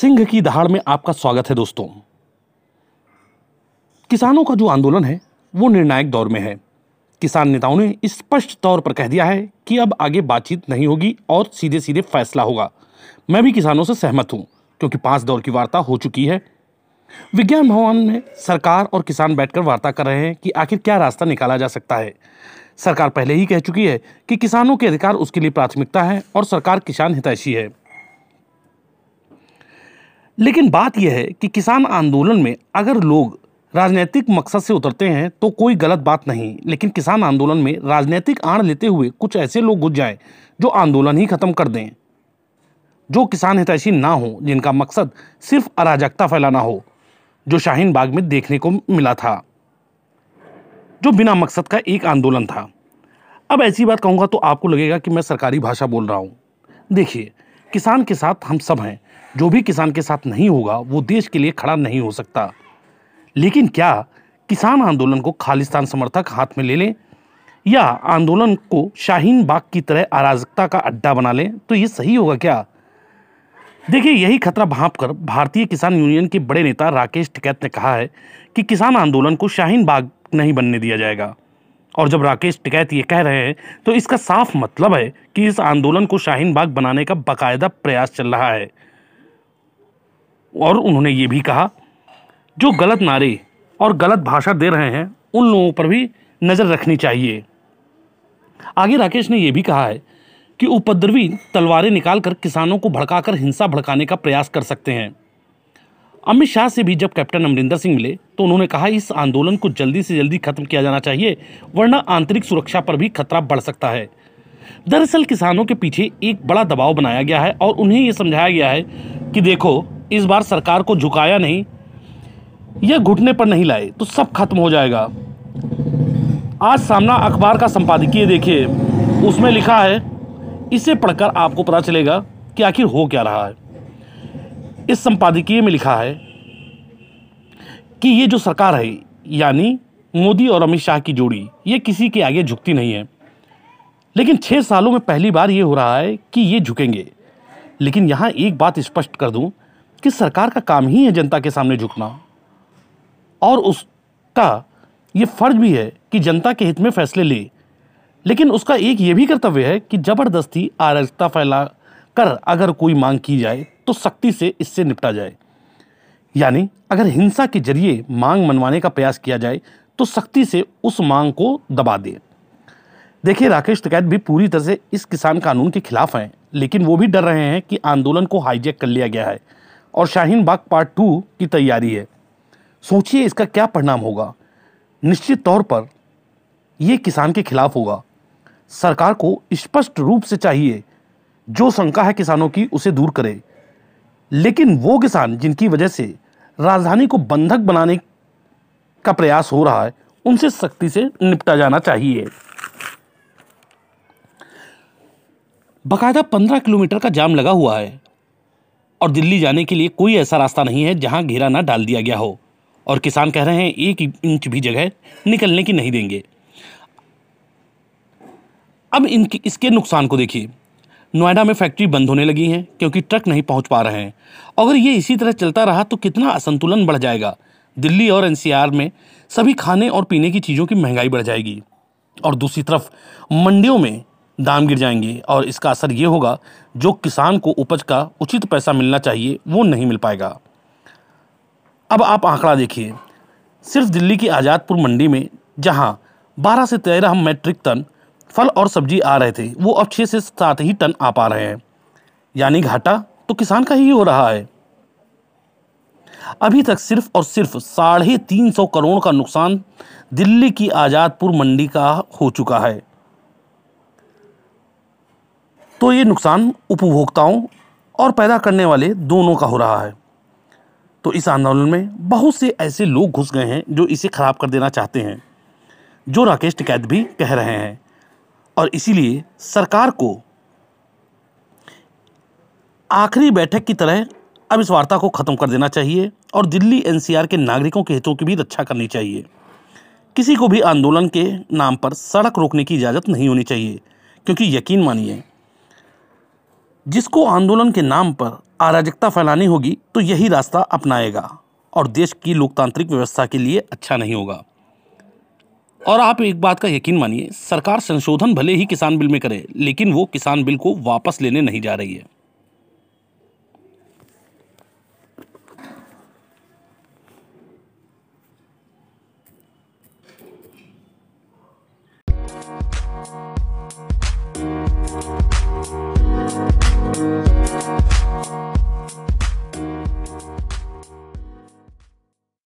सिंह की दहाड़ में आपका स्वागत है दोस्तों। किसानों का जो आंदोलन है, वो निर्णायक दौर में है। किसान नेताओं ने स्पष्ट तौर पर कह दिया है कि अब आगे बातचीत नहीं होगी और सीधे सीधे फैसला होगा। मैं भी किसानों से सहमत हूँ, क्योंकि पाँच दौर की वार्ता हो चुकी है। विज्ञान भवन में सरकार और किसान बैठकर वार्ता कर रहे हैं कि आखिर क्या रास्ता निकाला जा सकता है। सरकार पहले ही कह चुकी है कि किसानों के अधिकार उसके लिए प्राथमिकता है और सरकार किसान हितैषी है। लेकिन बात यह है कि किसान आंदोलन में अगर लोग राजनीतिक मकसद से उतरते हैं तो कोई गलत बात नहीं। लेकिन किसान आंदोलन में राजनीतिक आड़ लेते हुए कुछ ऐसे लोग घुस जाएँ, जो आंदोलन ही खत्म कर दें। जो किसान हितैषी ना हो, जिनका मकसद सिर्फ़ अराजकता फैलाना हो, जो शाहीन बाग में देखने को मिला था, जो बिना मकसद का एक आंदोलन था। अब ऐसी बात कहूँगा तो आपको लगेगा कि मैं सरकारी भाषा बोल रहा हूँ। देखिए, किसान के साथ हम सब हैं जो भी किसान के साथ नहीं होगा, वो देश के लिए खड़ा नहीं हो सकता। लेकिन क्या किसान आंदोलन को खालिस्तान समर्थक हाथ में ले लें? या आंदोलन को शाहीन बाग की तरह अराजकता का अड्डा बना लें? तो ये सही होगा क्या? देखिए, यही खतरा भाप कर भारतीय किसान यूनियन के बड़े नेता राकेश टिकैत ने कहा है कि किसान आंदोलन को शाहीन बाग नहीं बनने दिया जाएगा। और जब राकेश टिकैत ये कह रहे हैं तो इसका साफ़ मतलब है कि इस आंदोलन को शाहीन बाग बनाने का बाकायदा प्रयास चल रहा है। और उन्होंने ये भी कहा, जो गलत नारे और गलत भाषा दे रहे हैं, उन लोगों पर भी नज़र रखनी चाहिए। आगे राकेश ने यह भी कहा है कि उपद्रवी तलवारें निकालकर किसानों को भड़काकर हिंसा भड़काने का प्रयास कर सकते हैं। अमित शाह से भी जब कैप्टन अमरिंदर सिंह मिले तो उन्होंने कहा, इस आंदोलन को जल्दी से जल्दी खत्म किया जाना चाहिए, वरना आंतरिक सुरक्षा पर भी खतरा बढ़ सकता है। दरअसल किसानों के पीछे एक बड़ा दबाव बनाया गया है और उन्हें यह समझाया गया है कि देखो इस बार सरकार को झुकाया नहीं या घुटने पर नहीं लाए तो सब खत्म हो जाएगा। आज सामना अखबार का संपादकीय देखिए, उसमें लिखा है, इसे पढ़कर आपको पता चलेगा कि आखिर हो क्या रहा है। इस संपादकीय में लिखा है कि ये जो सरकार है, यानी मोदी और अमित शाह की जोड़ी, ये किसी के आगे झुकती नहीं है। लेकिन छः सालों में पहली बार ये हो रहा है कि ये झुकेंगे। लेकिन यहाँ एक बात स्पष्ट कर दूँ कि सरकार का काम ही है जनता के सामने झुकना। और उसका ये फ़र्ज़ भी है कि जनता के हित में फैसले ले। लेकिन उसका एक ये भी कर्तव्य है कि ज़बरदस्ती अराजकता फैला कर अगर कोई मांग की जाए तो सख्ती से इससे निपटा जाए। यानी अगर हिंसा के ज़रिए मांग मनवाने का प्रयास किया जाए तो सख्ती से उस मांग को दबा दे। देखिए, राकेश टिकैत भी पूरी तरह से इस किसान कानून के खिलाफ हैं, लेकिन वो भी डर रहे हैं कि आंदोलन को हाईजैक कर लिया गया है। और शाहीन बाग पार्ट टू की तैयारी है। सोचिए इसका क्या परिणाम होगा। निश्चित तौर पर यह किसान के खिलाफ होगा। सरकार को स्पष्ट रूप से चाहिए, जो शंका है किसानों की उसे दूर करे। लेकिन वो किसान जिनकी वजह से राजधानी को बंधक बनाने का प्रयास हो रहा है, उनसे सख्ती से निपटा जाना चाहिए। बकायदा पंद्रह किलोमीटर का जाम लगा हुआ है। और दिल्ली जाने के लिए कोई ऐसा रास्ता नहीं है जहाँ घेरा ना डाल दिया गया हो। और किसान कह रहे हैं, एक इंच भी जगह निकलने की नहीं देंगे। अब इनके, इसके नुकसान को देखिए। नोएडा में फैक्ट्री बंद होने लगी हैं, क्योंकि ट्रक नहीं पहुँच पा रहे हैं। अगर ये इसी तरह चलता रहा तो कितना असंतुलन बढ़ जाएगा। दिल्ली और एनसीआर में सभी खाने और पीने की चीज़ों की महँगाई बढ़ जाएगी। और दूसरी तरफ़, मंडियों में दाम गिर जाएँगे और इसका असर ये होगा, जो किसान को उपज का उचित पैसा मिलना चाहिए, वो नहीं मिल पाएगा। अब आप आंकड़ा देखिए। सिर्फ़ दिल्ली की आज़ादपुर मंडी में, जहाँ 12 से 13 मैट्रिक टन फल और सब्ज़ी आ रहे थे, वो अब छः से सात ही टन आ पा रहे हैं। यानी घाटा तो किसान का ही हो रहा है। अभी तक सिर्फ़ और सिर्फ़ साढ़े तीन सौ करोड़ का नुकसान दिल्ली की आज़ादपुर मंडी का हो चुका है। तो ये नुकसान उपभोक्ताओं और पैदा करने वाले दोनों का हो रहा है। तो इस आंदोलन में बहुत से ऐसे लोग घुस गए हैं जो इसे ख़राब कर देना चाहते हैं, जो राकेश टिकैत भी कह रहे हैं। और इसीलिए सरकार को आखिरी बैठक की तरह अब इस वार्ता को ख़त्म कर देना चाहिए और दिल्ली एनसीआर के नागरिकों के हितों की भी रक्षा करनी चाहिए। किसी को भी आंदोलन के नाम पर सड़क रोकने की इजाज़त नहीं होनी चाहिए, क्योंकि यकीन मानिए जिसको आंदोलन के नाम पर अराजकता फैलानी होगी तो यही रास्ता अपनाएगा। और देश की लोकतांत्रिक व्यवस्था के लिए अच्छा नहीं होगा। और आप एक बात का यकीन मानिए, सरकार संशोधन भले ही किसान बिल में करे, लेकिन वो किसान बिल को वापस लेने नहीं जा रही है।